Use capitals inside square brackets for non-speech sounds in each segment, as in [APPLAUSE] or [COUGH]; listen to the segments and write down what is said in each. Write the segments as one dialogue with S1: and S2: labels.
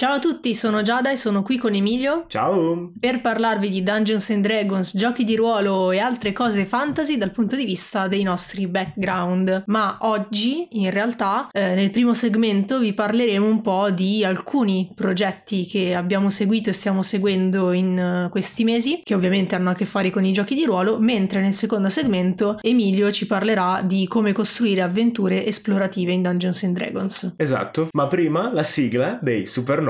S1: Ciao a tutti, sono Giada e sono qui con Emilio
S2: Ciao!
S1: per parlarvi di Dungeons and Dragons, giochi di ruolo e altre cose fantasy dal punto di vista dei nostri background. Ma oggi, in realtà, eh, nel primo segmento vi parleremo un po' di alcuni progetti che abbiamo seguito e stiamo seguendo in eh, questi mesi, che ovviamente hanno a che fare con i giochi di ruolo, mentre nel secondo segmento Emilio ci parlerà di come costruire avventure esplorative in Dungeons and Dragons.
S2: Esatto, ma prima la sigla dei Supernova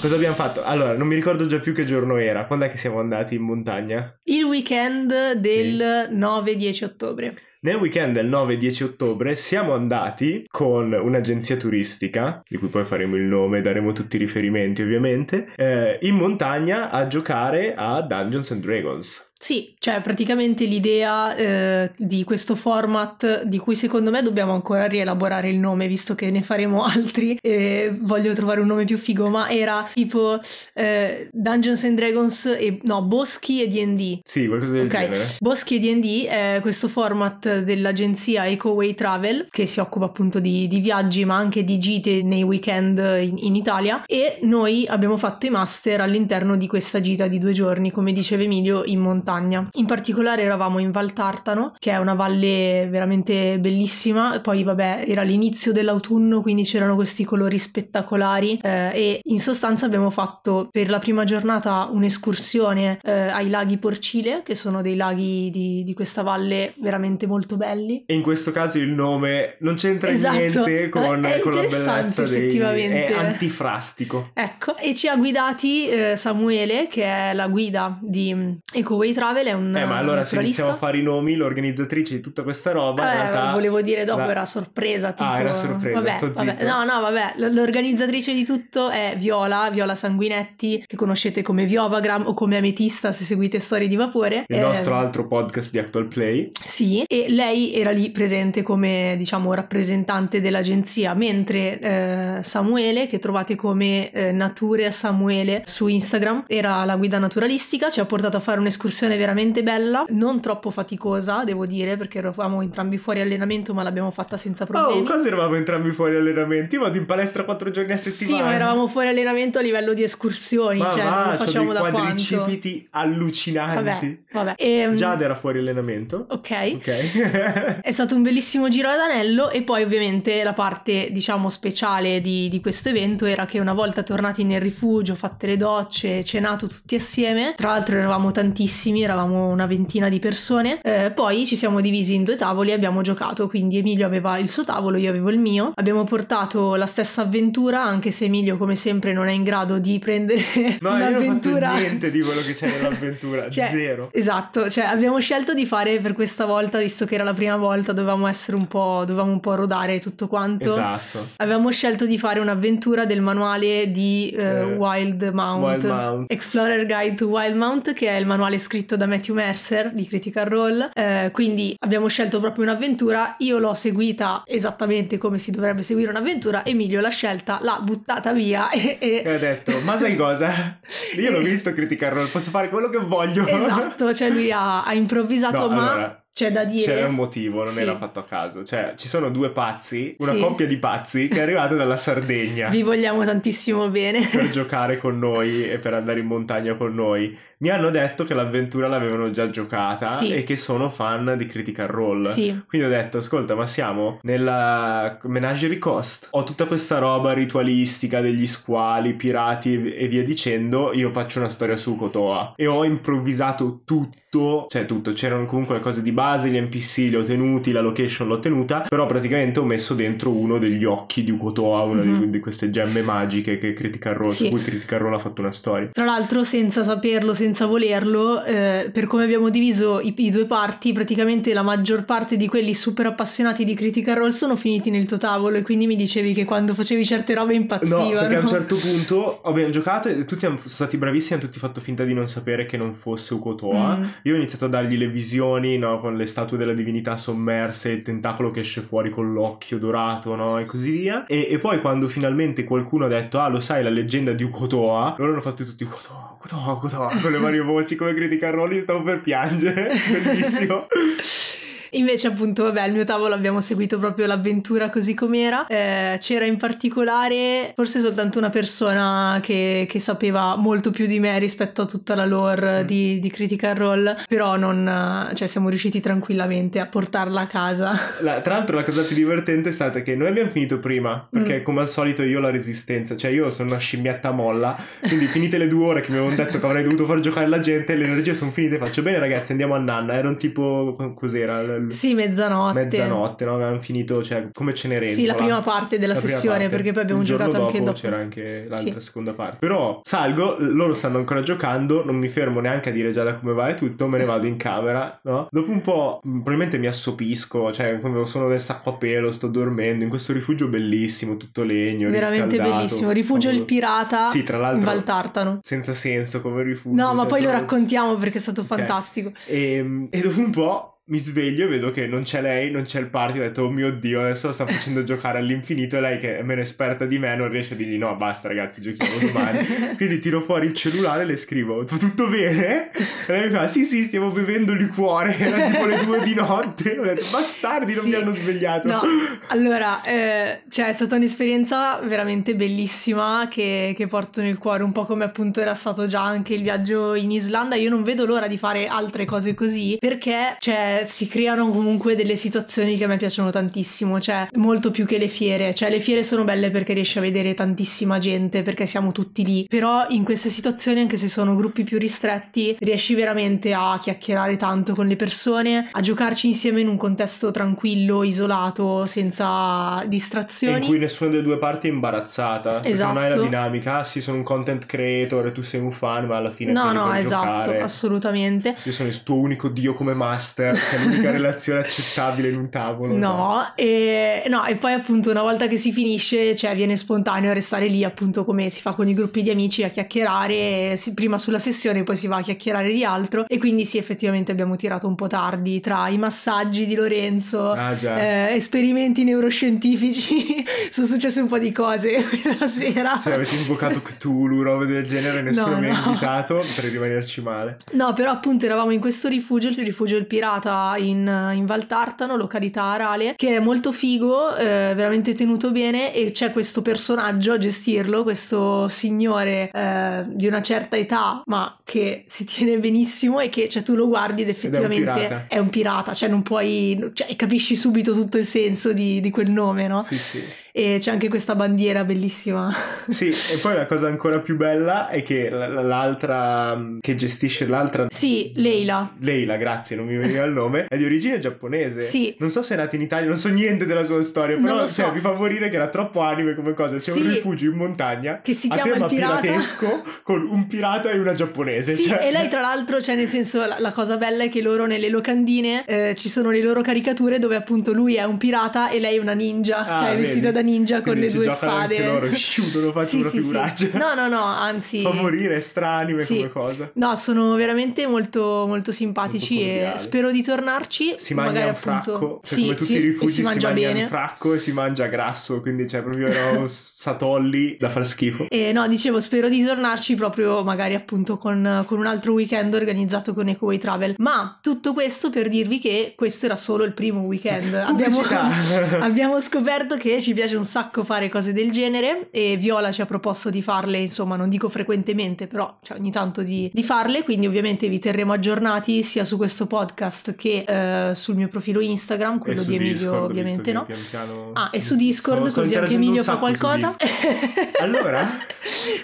S2: Cosa abbiamo fatto? Allora, non mi ricordo già più che giorno era. Quando è che siamo andati in montagna?
S1: Il weekend del 9-10 ottobre.
S2: Nel weekend del 9-10 ottobre siamo andati con un'agenzia turistica, di cui poi faremo il nome, daremo tutti i riferimenti ovviamente, eh, in montagna a giocare a Dungeons and Dragons.
S1: Sì, cioè praticamente l'idea eh, di questo format di cui secondo me dobbiamo ancora rielaborare il nome visto che ne faremo [LAUGHS] altri e voglio trovare un nome più figo, ma era tipo eh, Dungeons and Dragons e no, Boschi e D&D.
S2: Sì, qualcosa del
S1: okay.
S2: genere.
S1: Boschi e D&D è questo format dell'agenzia Ecoway Travel che si occupa appunto di, di viaggi ma anche di gite nei weekend in, in Italia e noi abbiamo fatto i master all'interno di questa gita di due giorni, come diceva Emilio, in montagna montagna. In particolare eravamo in Val Tartano, che è una valle veramente bellissima. Poi, vabbè, era l'inizio dell'autunno, quindi c'erano questi colori spettacolari. Eh, e in sostanza abbiamo fatto per la prima giornata un'escursione eh, ai laghi Porcile, che sono dei laghi di, di, questa valle veramente molto belli.
S2: E in questo caso il nome non c'entra
S1: esatto.
S2: niente con,
S1: è
S2: con la bellezza
S1: effettivamente.
S2: Dei... è antifrastico.
S1: Ecco, e ci ha guidati eh, Samuele, che è la guida di Ecoway Travel è un
S2: Eh, ma allora se iniziamo a fare i nomi, l'organizzatrice di tutta questa roba,
S1: eh,
S2: in realtà...
S1: volevo dire dopo
S2: la...
S1: era sorpresa, tipo...
S2: Ah, era sorpresa,
S1: vabbè, vabbè. No, no, vabbè, l'organizzatrice di tutto è Viola, Viola Sanguinetti, che conoscete come Viovagram o come Ametista se seguite Storie di Vapore.
S2: Il
S1: eh,
S2: nostro altro podcast di Actual Play.
S1: Sì, e lei era lì presente come, diciamo, rappresentante dell'agenzia, mentre eh, Samuele, che trovate come eh, Nature Samuele su Instagram, era la guida naturalistica, ci ha portato a fare un'escursione veramente bella, non troppo faticosa, devo dire, perché eravamo entrambi fuori allenamento, ma l'abbiamo fatta senza problemi.
S2: Oh, cosa eravamo entrambi fuori allenamento? Io vado in palestra quattro giorni a settimana.
S1: Sì, ma eravamo fuori allenamento a livello di escursioni,
S2: ma
S1: cioè
S2: va,
S1: non facciamo da quanto.
S2: quadricipiti allucinanti.
S1: Vabbè, vabbè. E,
S2: Giada era fuori allenamento.
S1: Ok.
S2: Ok. [LAUGHS] [LAUGHS]
S1: È stato un bellissimo giro ad anello e poi ovviamente la parte diciamo speciale di, di, questo evento era che una volta tornati nel rifugio, fatte le docce, cenato tutti assieme, tra l'altro eravamo tantissimi, eravamo una ventina di persone, eh, poi ci siamo divisi in due tavoli e abbiamo giocato, quindi Emilio aveva il suo tavolo, io avevo il mio, abbiamo portato la stessa avventura anche se Emilio come sempre non è in grado di prendere [LAUGHS]
S2: no,
S1: un'avventura.
S2: niente di quello che c'è nell'avventura, [LAUGHS]
S1: cioè,
S2: zero.
S1: Esatto, cioè abbiamo scelto di fare per questa volta, visto che era la prima volta, dovevamo essere un po', dovevamo un po' rodare tutto quanto.
S2: Esatto.
S1: Avevamo scelto di fare un'avventura del manuale di uh, eh, Wild, Mount,
S2: Wild Mount,
S1: Explorer Guide to Wild Mount, che è il manuale scritto da Matthew Mercer di Critical Role. Eh, quindi abbiamo scelto proprio un'avventura. Io l'ho seguita esattamente come si dovrebbe seguire un'avventura. Emilio l'ha scelta, l'ha buttata via e, e...
S2: e ha detto: Ma sai cosa? Io l'ho [LAUGHS] visto Critical Role, posso fare quello che voglio.
S1: Esatto, cioè lui ha, ha improvvisato,
S2: no,
S1: ma.
S2: Allora...
S1: C'è da dire.
S2: C'era un motivo, non
S1: sì.
S2: era fatto a caso. Cioè, ci sono due pazzi, una
S1: sì.
S2: coppia di pazzi che è arrivata dalla Sardegna.
S1: Vi vogliamo tantissimo bene.
S2: Per giocare con noi e per andare in montagna con noi. Mi hanno detto che l'avventura l'avevano già giocata
S1: sì.
S2: e che sono fan di Critical Role.
S1: Sì.
S2: Quindi ho detto, ascolta, ma siamo nella Menagerie Coast. Ho tutta questa roba ritualistica degli squali, pirati e via dicendo. Io faccio una storia su Kotoa. E ho improvvisato tutto, cioè tutto. C'erano comunque le cose di base, gli NPC li ho tenuti, la location l'ho tenuta. Però praticamente ho messo dentro uno degli occhi di Kotoa, una mm-hmm. di, di, queste gemme magiche che Critical Role,
S1: sì.
S2: su cui Critical Role ha fatto una storia.
S1: Tra l'altro senza saperlo, senza senza volerlo, eh, per come abbiamo diviso i, i, due parti, praticamente la maggior parte di quelli super appassionati di Critical Role sono finiti nel tuo tavolo e quindi mi dicevi che quando facevi certe robe impazzivano.
S2: No, perché a un [LAUGHS] certo punto abbiamo giocato e tutti sono stati bravissimi, hanno tutti fatto finta di non sapere che non fosse Ukotoa. Mm. Io ho iniziato a dargli le visioni, no, con le statue della divinità sommerse, il tentacolo che esce fuori con l'occhio dorato, no, e così via. E, e poi quando finalmente qualcuno ha detto, ah, lo sai, la leggenda di Ukotoa, loro hanno fatto tutti Ukotoa, Ukotoa, Ukotoa, con le varie voci come critica Rolling, stavo per piangere, [LAUGHS] bellissimo. [LAUGHS]
S1: Invece, appunto, vabbè, al mio tavolo abbiamo seguito proprio l'avventura così com'era. Eh, c'era in particolare forse soltanto una persona che, che, sapeva molto più di me rispetto a tutta la lore mm. di, di, Critical Role, però non, cioè, siamo riusciti tranquillamente a portarla a casa. [LAUGHS]
S2: La, tra l'altro, la cosa più divertente è stata che noi abbiamo finito prima, perché mm. come al solito io ho la resistenza, cioè io sono una scimmietta molla, quindi finite le due ore che mi avevano detto che avrei dovuto far giocare la gente, le energie sono finite, faccio bene ragazzi, andiamo a Nanna, era un tipo, cos'era?
S1: Sì, mezzanotte.
S2: Mezzanotte, no? Avevamo finito, cioè, come Cenerentola.
S1: Sì, la prima parte della la sessione, perché poi abbiamo giocato
S2: dopo
S1: anche dopo.
S2: c'era anche l'altra sì. seconda parte. Però salgo, loro stanno ancora giocando, non mi fermo neanche a dire già da come va e tutto, me ne vado in camera, no? Dopo un po' probabilmente mi assopisco, cioè come sono nel sacco a pelo, sto dormendo in questo rifugio bellissimo, tutto legno,
S1: Veramente bellissimo, rifugio il pirata
S2: sì, tra l'altro, in
S1: Valtartano.
S2: Senza senso come rifugio.
S1: No, ma cioè, poi lo raccontiamo perché è stato okay. fantastico.
S2: E, ehm, e dopo un po' mi sveglio e vedo che non c'è lei, non c'è il party, ho detto oh mio dio adesso la sta facendo giocare all'infinito e lei che è meno esperta di me non riesce a dirgli no basta ragazzi giochiamo domani [LAUGHS] quindi tiro fuori il cellulare e le scrivo tutto bene? e lei mi fa sì sì stiamo bevendo liquore era tipo le due di notte ho detto bastardi non sì. mi hanno svegliato
S1: no allora eh, cioè è stata un'esperienza veramente bellissima che, che porto nel cuore un po' come appunto era stato già anche il viaggio in Islanda io non vedo l'ora di fare altre cose così perché c'è si creano comunque delle situazioni che a me piacciono tantissimo, cioè molto più che le fiere, cioè le fiere sono belle perché riesci a vedere tantissima gente, perché siamo tutti lì, però in queste situazioni anche se sono gruppi più ristretti riesci veramente a chiacchierare tanto con le persone, a giocarci insieme in un contesto tranquillo, isolato, senza distrazioni.
S2: in cui nessuna delle due parti è imbarazzata, esatto. non hai la dinamica, ah sì sono un content creator e tu sei un fan, ma alla fine
S1: no, no, esatto,
S2: giocare.
S1: assolutamente.
S2: Io sono il tuo unico dio come master [LAUGHS] è l'unica relazione accettabile in un tavolo.
S1: No e, no, e poi appunto una volta che si finisce, cioè viene spontaneo restare lì appunto come si fa con i gruppi di amici a chiacchierare, si, prima sulla sessione poi si va a chiacchierare di altro e quindi sì effettivamente abbiamo tirato un po' tardi tra i massaggi di Lorenzo,
S2: ah,
S1: eh, esperimenti neuroscientifici, [LAUGHS] sono successe un po' di cose [LAUGHS] quella sera.
S2: Cioè avete invocato Cthulhu, robe del genere, nessuno no, mi ha no. invitato, potrei rimanerci male.
S1: No, però appunto eravamo in questo rifugio, il rifugio del pirata in, in Val Tartano, località Arale, che è molto figo, eh, veramente tenuto bene e c'è questo personaggio a gestirlo, questo signore eh, di una certa età ma che si tiene benissimo e che cioè, tu lo guardi ed effettivamente ed è, un è, un pirata, cioè non puoi, cioè, capisci subito tutto il senso di, di quel nome, no?
S2: Sì, sì
S1: e c'è anche questa bandiera bellissima. [LAUGHS]
S2: Sì, e poi la cosa ancora più bella è che l'altra mm, che gestisce l'altra...
S1: Sì, Leila.
S2: Leila, grazie, non mi veniva il nome, è di origine giapponese.
S1: Sì.
S2: Non so se è nata in Italia, non so niente della sua storia, però so. cioè, mi fa morire che era troppo anime come cosa. C'è sì. un rifugio in montagna
S1: che si chiama a tema
S2: piratesco con un pirata e una giapponese.
S1: Sì,
S2: cioè...
S1: e lei tra l'altro, cioè nel senso, la, la cosa bella è che loro nelle locandine eh, ci sono le loro caricature dove appunto lui è un pirata e lei è una ninja, ah, cioè vestita da ninja con le due spade.
S2: Anche loro sciutono, [LAUGHS] faccio sì, una sì, figuraccia.
S1: Sì. No, no, no, anzi.
S2: Fa morire stranime sì. come cosa.
S1: No, sono veramente molto, molto simpatici molto e spero di tornarci.
S2: Si mangia un
S1: appunto...
S2: fracco, cioè, come tutti i rifugi si, mangia, si mangia bene. un fracco e si mangia grasso, quindi c'è proprio no, [LAUGHS] satolli da far schifo.
S1: E no, dicevo, spero di tornarci proprio magari appunto con, con un altro weekend organizzato con Ecoway Travel. Ma tutto questo per dirvi che questo era solo il primo weekend. abbiamo, [LAUGHS] abbiamo scoperto che ci piace un sacco fare cose del genere e Viola ci ha proposto di farle, insomma, non dico frequentemente, però cioè, ogni tanto di, di, farle, quindi ovviamente vi terremo aggiornati sia su questo podcast che eh, sul mio profilo Instagram, quello di Emilio
S2: Discord,
S1: ovviamente no.
S2: Pian piano...
S1: Ah, e su Discord sono, così anche Emilio fa qualcosa. [LAUGHS]
S2: allora?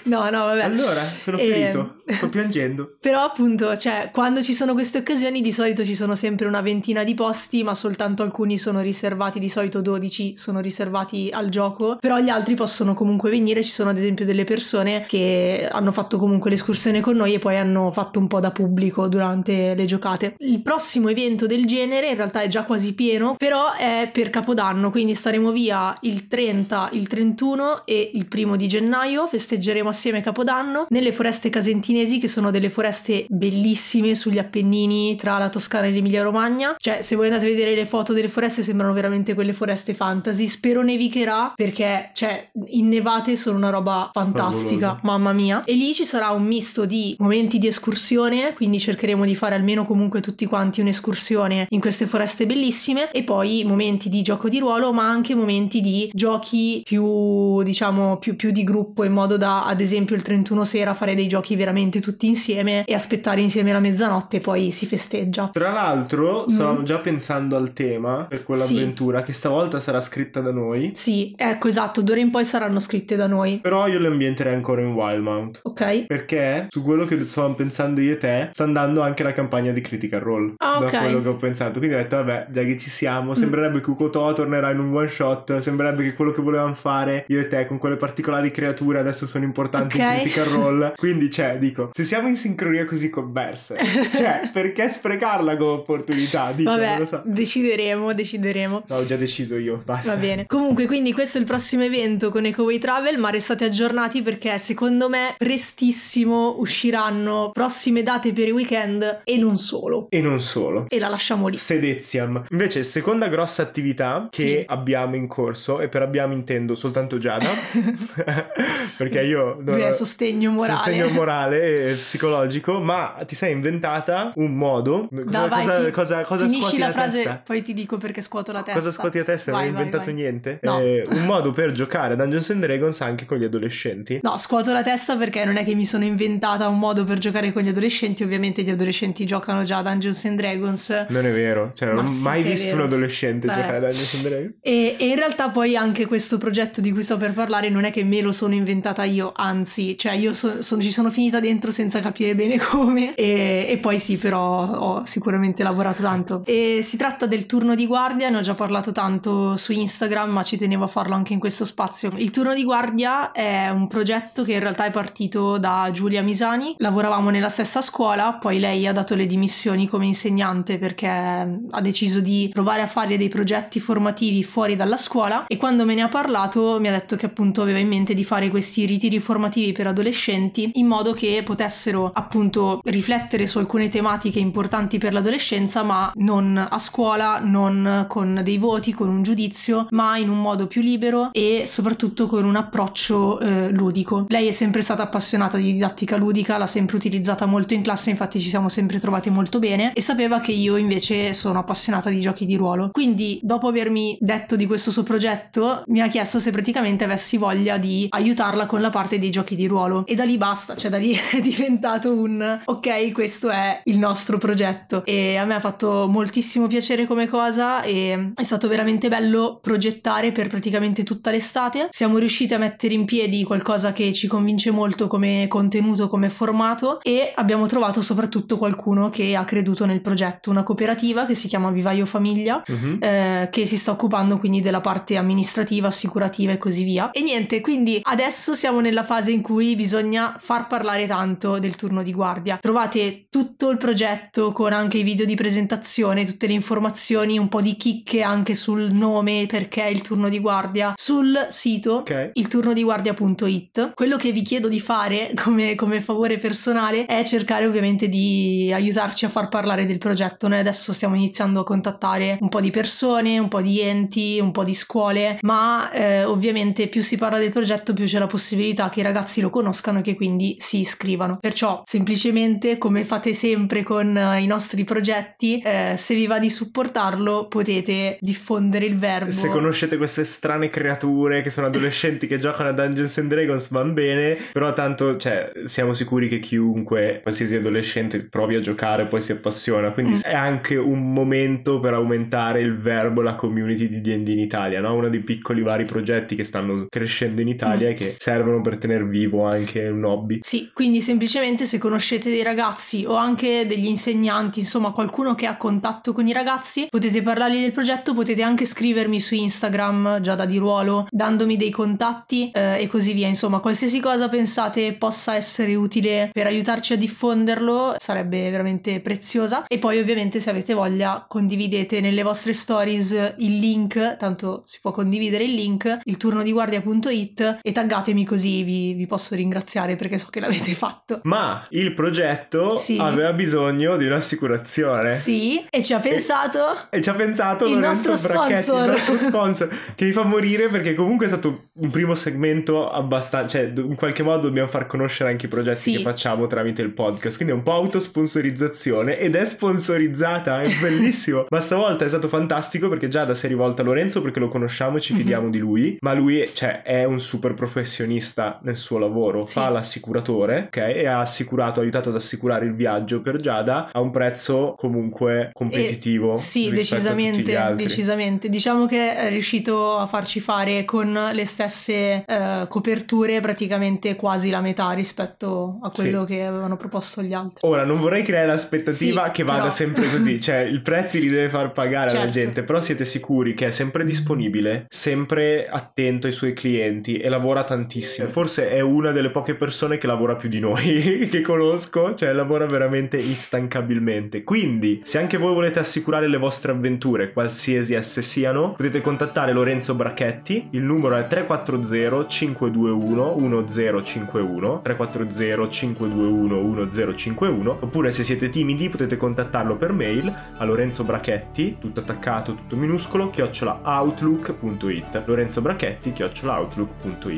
S1: no, no, vabbè.
S2: Allora, sono e,
S1: ehm,
S2: sto [LAUGHS] piangendo.
S1: Però appunto, cioè, quando ci sono queste occasioni di solito ci sono sempre una ventina di posti, ma soltanto alcuni sono riservati, di solito 12 sono riservati al gioco, però gli altri possono comunque venire, ci sono ad esempio delle persone che hanno fatto comunque l'escursione con noi e poi hanno fatto un po' da pubblico durante le giocate. Il prossimo evento del genere in realtà è già quasi pieno, però è per Capodanno, quindi staremo via il 30, il 31 e il primo di gennaio, festeggeremo assieme Capodanno nelle foreste casentinesi che sono delle foreste bellissime sugli Appennini tra la Toscana e l'Emilia Romagna. Cioè, se voi andate a vedere le foto delle foreste sembrano veramente quelle foreste fantasy. Spero nevicherà perché, cioè, innevate sono una roba fantastica,
S2: Favoloso.
S1: mamma mia. E lì ci sarà un misto di momenti di escursione, quindi cercheremo di fare almeno comunque tutti quanti un'escursione in queste foreste bellissime e poi momenti di gioco di ruolo, ma anche momenti di giochi più, diciamo, più, più di gruppo in modo da, ad esempio, il 31 sera fare dei giochi veramente tutti insieme e aspettare insieme la mezzanotte e poi si festeggia.
S2: Tra l'altro, stavamo
S1: Mm.
S2: già pensando al tema per quell'avventura che stavolta sarà scritta da noi.
S1: Sì, ecco esatto, d'ora in poi saranno scritte da noi.
S2: Però io le ambienterei ancora in Wildmount.
S1: Ok?
S2: Perché su quello che stavamo pensando io e te, sta andando anche la campagna di Critical Role.
S1: Ah, ok.
S2: Da quello che ho pensato. Quindi ho detto, vabbè, già che ci siamo, sembrerebbe che Ukoto tornerà in un one shot. Sembrerebbe che quello che volevamo fare io e te con quelle particolari creature adesso sono importanti
S1: Ok.
S2: in Critical Role. [LAUGHS] Quindi, cioè, dico, se siamo in sincronia così con Berserk, cioè, [LAUGHS] perché sprecarla come opportunità? Dico, non
S1: Vabbè,
S2: lo so.
S1: decideremo, decideremo.
S2: No, ho già deciso io, basta.
S1: Va bene. Comunque, quindi questo è il prossimo evento con EcoWay Travel, ma restate aggiornati perché secondo me prestissimo usciranno prossime date per i weekend e non solo.
S2: E non solo.
S1: E la lasciamo lì.
S2: Sedeziam. Invece, seconda grossa attività che
S1: Sì.
S2: abbiamo in corso, e per abbiamo intendo soltanto Giada, [LAUGHS] perché io
S1: Lui è sostegno morale.
S2: Sostegno morale e psicologico, ma ti sei inventata un modo. Cosa,
S1: Dai, vai,
S2: cosa, cosa, cosa
S1: finisci
S2: scuoti
S1: la
S2: la
S1: frase,
S2: testa?
S1: poi ti dico perché scuoto la testa.
S2: Cosa scuoti a testa? Non
S1: Vai,
S2: hai
S1: vai,
S2: inventato
S1: vai.
S2: niente?
S1: No.
S2: Eh, un modo per giocare a Dungeons and Dragons anche con gli adolescenti.
S1: No, scuoto la testa perché non è che mi sono inventata un modo per giocare con gli adolescenti, ovviamente gli adolescenti giocano già a Dungeons and Dragons.
S2: Non è vero, cioè non ho
S1: sì
S2: mai visto
S1: vero.
S2: un adolescente
S1: Beh.
S2: giocare a Dungeons and Dragons.
S1: E, e in realtà poi anche questo progetto di cui sto per parlare non è che me lo sono inventata io, anzi, cioè io so- sono- ci sono finita dentro senza capire bene [LAUGHS] come e, e poi sì, però ho sicuramente lavorato tanto. E si tratta del turno di guardia, ne ho già parlato tanto su Instagram, ma ci tenevo a farlo anche in questo spazio. Il turno di guardia è un progetto che in realtà è partito da Giulia Misani, lavoravamo nella stessa scuola, poi lei ha dato le dimissioni come insegnante perché ha deciso di provare a fare dei progetti formativi fuori dalla scuola e quando me ne ha parlato mi ha detto che appunto aveva in mente di fare questi ritiri formativi per adolescenti in modo che potessero appunto riflettere su alcune tematiche importanti per l'adolescenza ma non a scuola, non con dei voti, con un giudizio, ma in un modo più libero e soprattutto con un approccio eh, ludico. Lei è sempre stata appassionata di didattica ludica, l'ha sempre utilizzata molto in classe, infatti ci siamo sempre trovati molto bene e sapeva che io invece sono appassionata di giochi di ruolo. Quindi, dopo avermi detto di questo suo progetto, mi ha chiesto se praticamente avessi voglia di aiutarla con la parte dei giochi di ruolo e da lì basta, cioè da lì [LAUGHS] è diventato un ok, questo è il nostro progetto e a me ha fatto moltissimo piacere come cosa e è stato veramente bello progettare per praticamente tutta l'estate. Siamo riusciti a mettere in piedi qualcosa che ci convince molto come contenuto, come formato e abbiamo trovato soprattutto qualcuno che ha creduto nel progetto, una cooperativa che si chiama Vivaio Famiglia
S2: Mhm.
S1: eh, che si sta occupando quindi della parte amministrativa, assicurativa e così via. E niente, quindi adesso siamo nella fase in cui bisogna far parlare tanto del turno di guardia. Trovate tutto il progetto con anche i video di presentazione, tutte le informazioni, un po' di chicche anche sul nome, perché il turno di guardia, sul sito
S2: Ok.
S1: il turno di guardia.it. Quello che vi chiedo di fare [LAUGHS] come, come favore personale è cercare ovviamente di aiutarci a far parlare del progetto. Noi adesso stiamo iniziando a contattare un po' di persone, un po' di enti, un po' di scuole, ma eh, ovviamente più si parla del progetto più c'è la possibilità che i ragazzi lo conoscano e che quindi si iscrivano. Perciò semplicemente come fate sempre con eh, i nostri progetti, eh, se vi va di supportarlo potete diffondere il verbo.
S2: Se conoscete queste strane creature che sono adolescenti che giocano a Dungeons and Dragons van bene, però tanto, cioè, siamo sicuri che chiunque, qualsiasi adolescente, provi a giocare poi si appassiona, quindi
S1: Mm.
S2: è anche un momento per aumentare il verbo, la community di D&D in Italia, no? Uno dei piccoli vari progetti che stanno crescendo in Italia
S1: Mm.
S2: e che servono per tenere vivo anche un hobby.
S1: Sì, quindi semplicemente se conoscete dei ragazzi o anche degli insegnanti, insomma qualcuno che ha contatto con i ragazzi, potete parlargli del progetto, potete anche scrivermi su Instagram, già da di ruolo, dandomi dei contatti eh, e così via. Insomma, qualsiasi cosa pensate possa essere utile per aiutarci a diffonderlo sarebbe veramente preziosa. E poi ovviamente se avete voglia condividete nelle vostre stories il link, tanto si può condividere il link, il turno di guardia.it e taggatemi così vi, vi posso ringraziare perché so che l'avete fatto.
S2: Ma il progetto sì. aveva bisogno di un'assicurazione.
S1: Sì, e ci ha pensato.
S2: E, e ci ha pensato
S1: il nostro sponsor.
S2: il nostro sponsor. che mi fa morire perché comunque è stato un primo segmento abbastanza. cioè, in qualche modo dobbiamo far conoscere anche i progetti sì. che facciamo tramite il podcast. Quindi è un po' autosponsorizzazione ed è sponsorizzata, è [LAUGHS] bellissimo. Ma stavolta è stato fantastico perché già da si è rivolta a Lorenzo perché lo conosciamo e ci mhm. fidiamo mm-hmm. di lui. Ma lui, cioè, è un super professionista nel suo lavoro. Sì. Fa l'assicuratore, ok? E ha assicurato, ha aiutato ad assicurare il viaggio per Giada a un prezzo comunque competitivo. E,
S1: sì, decisamente, decisamente. Diciamo che è riuscito a farci fare con le stesse eh, coperture praticamente quasi la metà rispetto a quello sì. che avevano proposto gli altri.
S2: Ora, non vorrei creare l'aspettativa sì, che vada però... sempre così, cioè il prezzo li deve far pagare certo. alla gente, però siete sicuri che è sempre disponibile, sempre attento ai suoi clienti e lavora tantissimo. Forse è una delle poche persone che lavora più di noi [LAUGHS] che conosco, cioè lavora veramente instancabilmente. Quindi, se anche voi volete assicurare le vostre avventure, qualsiasi esse siano, potete contattare Lorenzo Bracchetti, il numero è 340 521 1051 340 521 1051 oppure se siete timidi potete contattarlo per mail a Lorenzo Bracchetti, tutto attaccato, tutto minuscolo, chiocciola outlook.it Lorenzo Bracchetti, chiocciola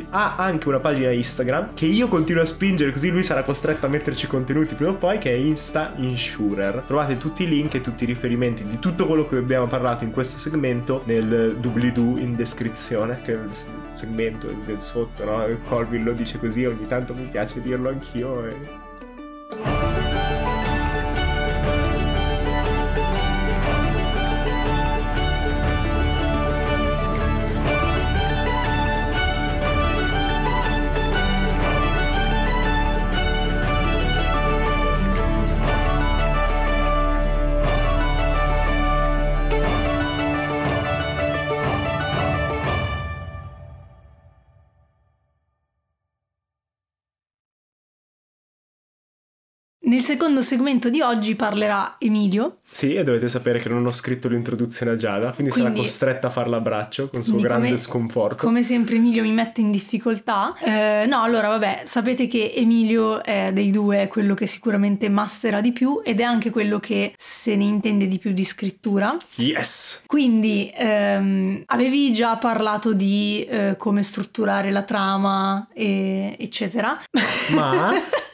S2: Ha anche una pagina Instagram che io continuo a spingere così lui sarà costretto a metterci contenuti prima o poi che è Insta Insurer. Trovate tutti i link e tutti i riferimenti di tutto quello che abbiamo parlato in questo segmento nel doobly-doo in descrizione, che il segmento del sotto, no? Colvin lo dice così, ogni tanto mi piace dirlo anch'io e...
S1: Nel secondo segmento di oggi parlerà Emilio.
S2: Sì, e dovete sapere che non ho scritto l'introduzione a Giada, quindi, quindi sarà costretta a farla a braccio con il suo grande
S1: come,
S2: sconforto.
S1: Come sempre Emilio mi mette in difficoltà. Eh, no, allora vabbè, sapete che Emilio è dei due quello che sicuramente mastera di più ed è anche quello che se ne intende di più di scrittura.
S2: Yes!
S1: Quindi ehm, avevi già parlato di eh, come strutturare la trama, e, eccetera.
S2: Ma... [LAUGHS]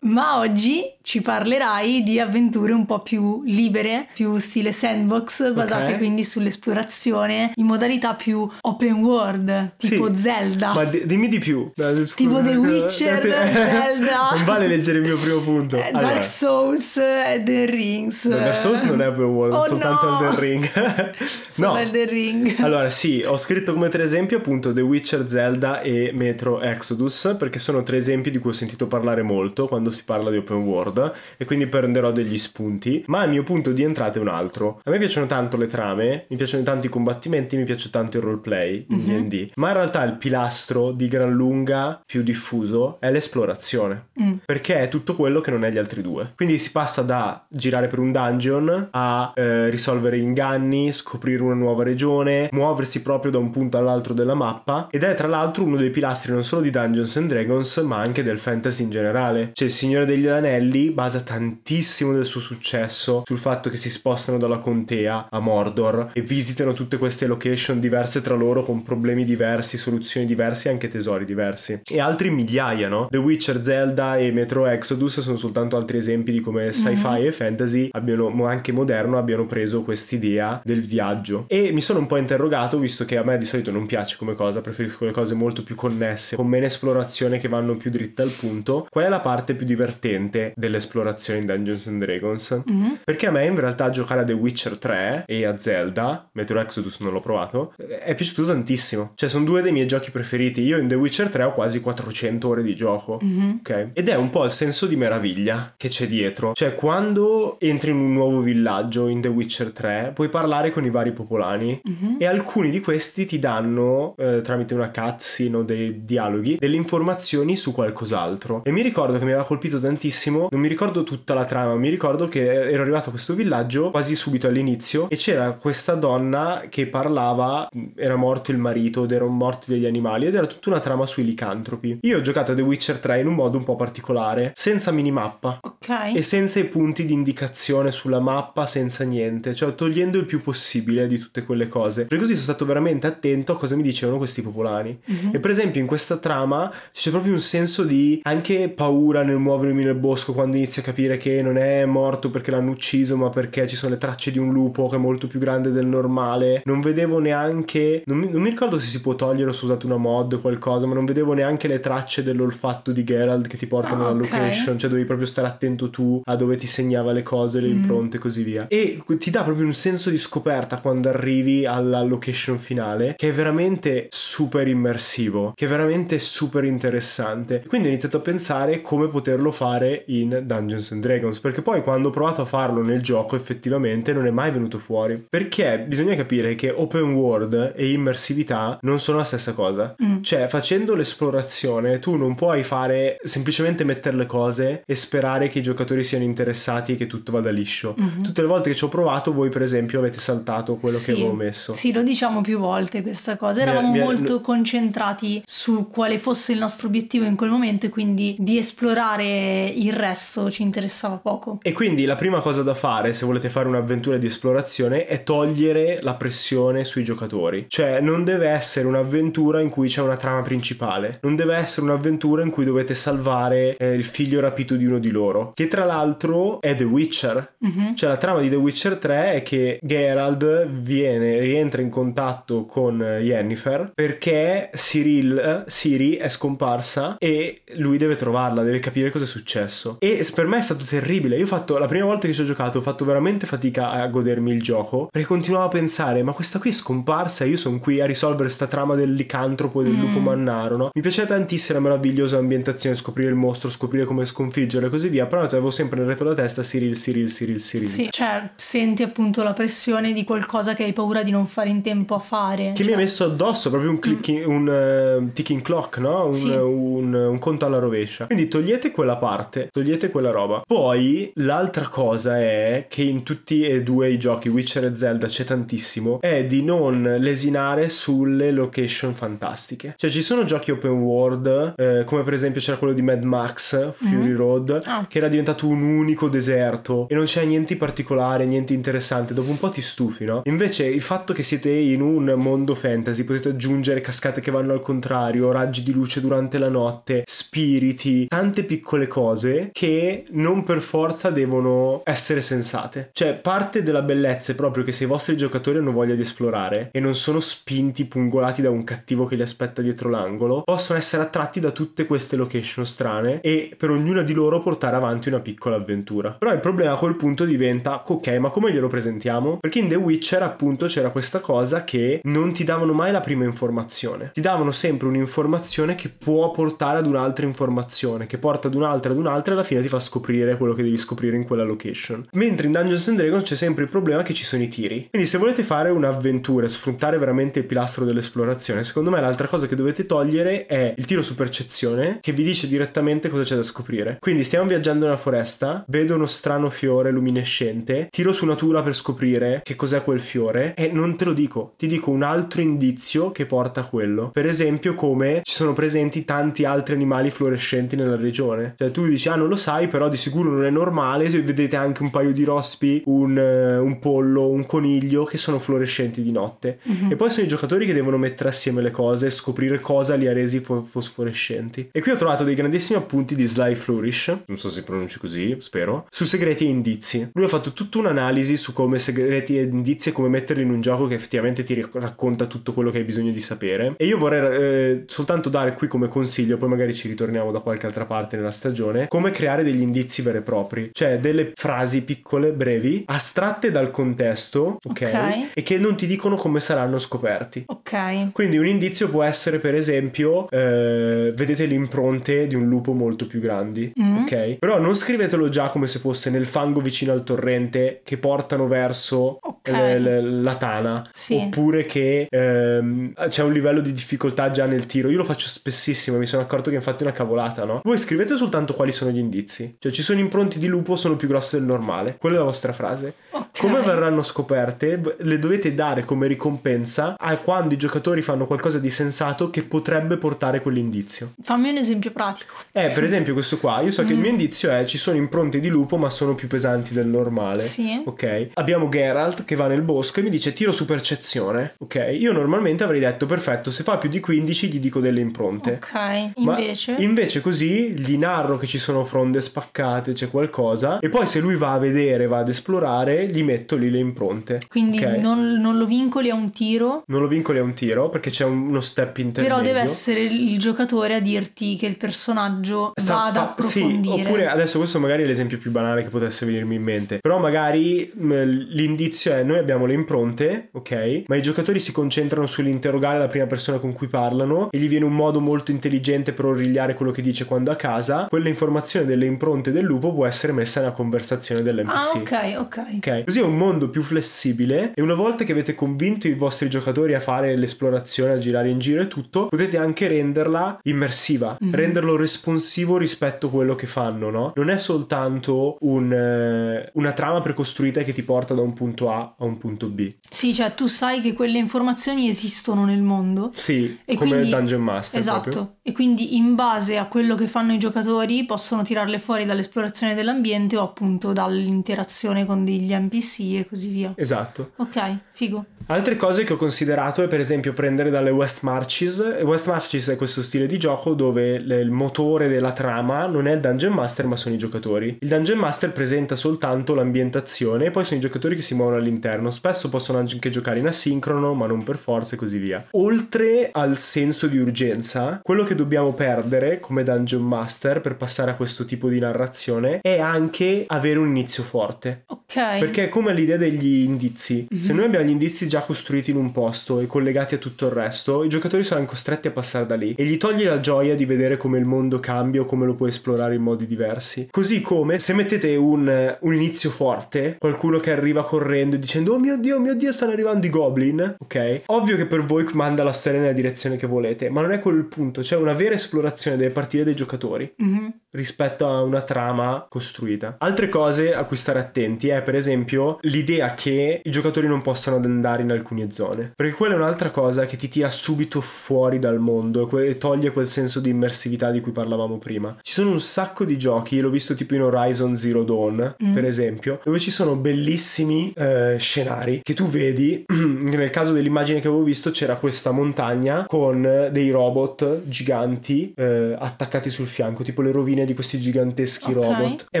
S1: Ma oggi ci parlerai di avventure un po' più libere, più stile sandbox, basate okay. quindi sull'esplorazione in modalità più open world, tipo sì, Zelda.
S2: Ma d- dimmi di più.
S1: Scusa, tipo The [LAUGHS] Witcher, [LAUGHS] Zelda.
S2: Non vale leggere il mio primo punto.
S1: Eh, allora. Dark Souls, Elden Rings.
S2: No, Dark Souls non è open world, oh, soltanto no. Elden Ring. [LAUGHS]
S1: Solo no. Elden Ring.
S2: Allora, sì, ho scritto come tre esempi appunto The Witcher, Zelda e Metro Exodus, perché sono tre esempi di cui ho sentito parlare molto quando si parla di open world e quindi prenderò degli spunti, ma il mio punto di entrata è un altro. A me piacciono tanto le trame, mi piacciono tanto i combattimenti, mi piace tanto il roleplay in mm-hmm. D&D, ma in realtà il pilastro di gran lunga più diffuso è l'esplorazione, mm. perché è tutto quello che non è gli altri due. Quindi si passa da girare per un dungeon a eh, risolvere inganni, scoprire una nuova regione, muoversi proprio da un punto all'altro della mappa ed è tra l'altro uno dei pilastri non solo di Dungeons and Dragons ma anche del fantasy in generale. Cioè il Signore degli Anelli basa tantissimo del suo successo sul fatto che si spostano dalla contea a Mordor e visitano tutte queste location diverse tra loro con problemi diversi, soluzioni diverse e anche tesori diversi. E altri migliaia, no? The Witcher, Zelda e Metro Exodus sono soltanto altri esempi di come sci-fi mm-hmm. e fantasy abbiano, anche moderno, abbiano preso quest'idea del viaggio. E mi sono un po' interrogato, visto che a me di solito non piace come cosa, preferisco le cose molto più connesse, con meno esplorazione che vanno più dritte al punto. Qual è la parte più divertente dell'esplorazione in Dungeons and Dragons.
S1: Mhm.
S2: Perché a me in realtà giocare a The Witcher 3 e a Zelda, Metro Exodus non l'ho provato, è piaciuto tantissimo. Cioè sono due dei miei giochi preferiti. Io in The Witcher 3 ho quasi 400 ore di gioco.
S1: Mhm.
S2: Ok. Ed è un po' il senso di meraviglia che c'è dietro. Cioè, quando entri in un nuovo villaggio in The Witcher 3, puoi parlare con i vari popolani
S1: Mhm.
S2: e alcuni di questi ti danno, eh, tramite una cutscene o dei dialoghi, delle informazioni su qualcos'altro. E mi ricordo che mi aveva colpito tantissimo, non mi ricordo tutta la trama, mi ricordo che ero arrivato a questo villaggio quasi subito all'inizio e c'era questa donna che parlava, era morto il marito ed erano morti degli animali ed era tutta una trama sui licantropi. Io ho giocato a The Witcher 3 in un modo un po' particolare, senza minimappa
S1: Ok.
S2: e senza i punti di indicazione sulla mappa, senza niente, cioè togliendo il più possibile di tutte quelle cose. Per così sono stato veramente attento a cosa mi dicevano questi popolani.
S1: Mhm.
S2: E per esempio in questa trama c'è proprio un senso di anche paura nel muovermi nel bosco quando inizio a capire che non è morto perché l'hanno ucciso, ma perché ci sono le tracce di un lupo che è molto più grande del normale. Non vedevo neanche. Non mi, non mi ricordo se si può togliere o se ho usato una mod o qualcosa, ma non vedevo neanche le tracce dell'olfatto di Geralt che ti portano
S1: Ah,
S2: alla
S1: ok.
S2: location. Cioè, dovevi proprio stare attento tu a dove ti segnava le cose, le
S1: Mm.
S2: impronte e così via. E ti dà proprio un senso di scoperta quando arrivi alla location finale, che è veramente super immersivo, che è veramente super interessante. Quindi ho iniziato a pensare come poterlo fare in Dungeons and Dragons, perché poi quando ho provato a farlo nel gioco effettivamente non è mai venuto fuori. Perché bisogna capire che open world e immersività non sono la stessa cosa.
S1: Mm.
S2: Cioè, facendo l'esplorazione, tu non puoi fare semplicemente mettere le cose e sperare che i giocatori siano interessati e che tutto vada liscio.
S1: Mhm.
S2: Tutte le volte che ci ho provato, voi, per esempio, avete saltato quello
S1: Sì.
S2: che avevo messo.
S1: Sì, lo diciamo più volte questa cosa.
S2: È-
S1: Eravamo
S2: è-
S1: molto concentrati su quale fosse il nostro obiettivo in quel momento e quindi di esplorare il resto ci interessava poco.
S2: E quindi la prima cosa da fare, se volete fare un'avventura di esplorazione, è togliere la pressione sui giocatori. Cioè, non deve essere un'avventura in cui c'è una trama principale. Non deve essere un'avventura in cui dovete salvare eh, il figlio rapito di uno di loro. Che tra l'altro è The Witcher.
S1: Mhm.
S2: Cioè, la trama di The Witcher 3 è che Geralt viene, rientra in contatto con Yennefer perché Cyril, Ciri è scomparsa e lui deve trovarla, deve capire cosa è successo. E per me è stato terribile. Io ho fatto, la prima volta che ci ho giocato, ho fatto veramente fatica a godermi il gioco perché continuavo a pensare, ma questa qui è scomparsa, io sono qui a risolvere sta trama del licantropo e del
S1: Mm.
S2: lupo mannaro, no? Mi piaceva tantissimo la meravigliosa ambientazione, scoprire il mostro, scoprire come sconfiggere e così via, però avevo sempre nel retro della testa Cyril, Cyril, Cyril, Cyril.
S1: Sì, cioè senti appunto la pressione di qualcosa che hai paura di non fare in tempo a fare.
S2: Che
S1: Cioè,
S2: mi ha messo addosso proprio un, clicking, un eh, ticking clock, no? Un,
S1: Sì.
S2: un- un conto alla rovescia. Quindi togliete quella parte, togliete quella roba. Poi l'altra cosa è che in tutti e due i giochi, Witcher e Zelda, c'è tantissimo, è di non lesinare sulle location fantastiche. Cioè ci sono giochi open world, eh, come per esempio c'era quello di Mad Max, Fury
S1: Mhm.
S2: Road,
S1: Ah.
S2: che era diventato un unico deserto e non c'è niente particolare, niente interessante, dopo un po' ti stufi, no? Invece il fatto che siete in un mondo fantasy, potete aggiungere cascate che vanno al contrario, raggi di luce durante la notte, spiriti, tante piccole cose che non per forza devono essere sensate. Cioè, parte della bellezza è proprio che se i vostri giocatori hanno voglia di esplorare e non sono spinti, pungolati da un cattivo che li aspetta dietro l'angolo, possono essere attratti da tutte queste location strane e per ognuna di loro portare avanti una piccola avventura. Però il problema a quel punto diventa, ok, ma come glielo presentiamo? Perché in The Witcher appunto c'era questa cosa che non ti davano mai la prima informazione, ti davano sempre un'informazione che può portare ad un'altra informazione, che porta ad un'altra, ad un'altra e alla fine ti fa scoprire quello che devi scoprire in quella location. Mentre in Dungeons and Dragons c'è sempre il problema che ci sono i tiri. Quindi se volete fare un'avventura e sfruttare veramente il pilastro dell'esplorazione, secondo me l'altra cosa che dovete togliere è il tiro su percezione che vi dice direttamente cosa c'è da scoprire. Quindi stiamo viaggiando nella foresta, vedo uno strano fiore luminescente, tiro su natura per scoprire che cos'è quel fiore e non te lo dico, ti dico un altro indizio che porta a quello. Per esempio come ci sono presenti tanti altri animali fluorescenti nella regione. Cioè tu dici ah non lo sai però di sicuro non è normale se vedete anche un paio di rospi, un, eh, un pollo, un coniglio che sono fluorescenti di notte.
S1: Mhm.
S2: E poi sono i giocatori che devono mettere assieme le cose e scoprire cosa li ha resi fo- fosforescenti. E qui ho trovato dei grandissimi appunti di Sly Flourish, non so se pronunci così, spero, su segreti e indizi. Lui ha fatto tutta un'analisi su come segreti e indizi e come metterli in un gioco che effettivamente ti ric- racconta tutto quello che hai bisogno di sapere. E io vorrei eh, soltanto dare qui come consiglio, poi magari ci ritorniamo da qualche altra parte nella stagione, come creare degli indizi veri e propri, cioè delle frasi piccole, brevi, astratte dal contesto, ok? E che non ti dicono come saranno scoperti.
S1: Ok.
S2: Quindi un indizio può essere, per esempio, eh, vedete le impronte di un lupo molto più grandi,
S1: Mm.
S2: ok? Però non scrivetelo già come se fosse nel fango vicino al torrente che portano verso
S1: Ok.
S2: eh, l- la tana,
S1: Sì.
S2: oppure che ehm, c'è un livello di difficoltà già nel tiro. Io lo faccio spessissimo, mi sono accorto che infatti è una cavolata, no? Voi scrivete soltanto quali sono gli indizi, cioè ci sono impronte di lupo sono più grosse del normale, quella è la vostra frase.
S1: Ok.
S2: Come verranno scoperte? Le dovete dare come ricompensa a quando i giocatori fanno qualcosa di sensato che potrebbe portare quell'indizio.
S1: Fammi un esempio pratico.
S2: Eh, per esempio questo qua, io so che il mio indizio è ci sono impronte di lupo ma sono più pesanti del normale.
S1: Sì.
S2: Ok. Abbiamo Geralt che va nel bosco e mi dice tiro su percezione. Ok. Io normalmente avrei detto perfetto, se fa più di 15 gli dico delle impronte.
S1: Ok.
S2: Ma
S1: Invece.
S2: invece così gli narro che ci sono fronde spaccate, c'è qualcosa e poi se lui va a vedere, va ad esplorare, gli metto lì le impronte.
S1: Quindi
S2: ok?
S1: non, non lo vincoli a un tiro,
S2: Non lo vincoli a un tiro perché c'è un- uno step intermedio.
S1: però deve essere il giocatore a dirti che il personaggio
S2: Sta-
S1: va ad
S2: fa- Sì,
S1: approfondire.
S2: oppure adesso questo magari è l'esempio più banale che potesse venirmi in mente. Però magari mh, l'indizio è noi abbiamo le impronte, ok? Ma i giocatori si concentrano sull'interrogare la prima persona con cui parlano e gli viene un modo molto intelligente per origliare quello che dice quando a casa. Quella informazione delle impronte del lupo può essere messa nella conversazione dell'NPC.
S1: Ah, ok, ok.
S2: Ok, così è un mondo più flessibile e una volta che avete convinto i vostri giocatori a fare l'esplorazione, a girare in giro e tutto, potete anche renderla immersiva,
S1: Mhm.
S2: renderlo responsivo rispetto a quello che fanno, no? Non è soltanto un, eh, una trama precostruita che ti porta da un punto A a un punto B.
S1: Sì, cioè tu sai che quelle informazioni esistono nel mondo.
S2: Sì,
S1: E
S2: come
S1: quindi-
S2: Dungeon Master
S1: Esatto,
S2: proprio.
S1: e quindi in base a quello che fanno i giocatori possono tirarle fuori dall'esplorazione dell'ambiente o appunto dall'interazione con degli NPC e così via.
S2: Esatto.
S1: Ok, figo.
S2: Altre cose che ho considerato è per esempio prendere dalle West Marches. West Marches è questo stile di gioco dove il motore della trama non è il Dungeon Master ma sono i giocatori. Il Dungeon Master presenta soltanto l'ambientazione e poi sono i giocatori che si muovono all'interno. Spesso possono anche giocare in asincrono ma non per forza e così via. Oltre al senso di urgenza, quello che dobbiamo perdere come Dungeon Master per passare a questo tipo di narrazione è anche avere un inizio forte.
S1: Ok.
S2: Perché è come l'idea degli indizi. Se noi abbiamo gli indizi già costruiti in un posto e collegati a tutto il resto, i giocatori saranno costretti a passare da lì e gli togli la gioia di vedere come il mondo cambia o come lo puoi esplorare in modi diversi. Così come se mettete un, un inizio forte, qualcuno che arriva correndo e dicendo oh mio dio, oh mio dio, stanno arrivando i goblin, ok? Ovvio che per voi manda la storia nella direzione che volete, ma non è quello il punto, c'è una vera esplorazione deve partire dai giocatori
S1: Mhm.
S2: rispetto a una trama costruita. Altre cose a cui stare attenti è per esempio l'idea che i giocatori non possano andare in alcune zone, perché quella è un'altra cosa che ti tira subito fuori dal mondo e toglie quel senso di immersività di cui parlavamo prima. Ci sono un sacco di giochi, l'ho visto tipo in Horizon Zero Dawn, per esempio, dove ci sono bellissimi eh, scenari che tu vedi, [CLEARS THROAT] nel caso dell'immagine che avevo visto c'era questa montagna con dei robot giganti eh, attaccati sul fianco, tipo le rovine di questi giganteschi
S1: Ok.
S2: robot. Eh,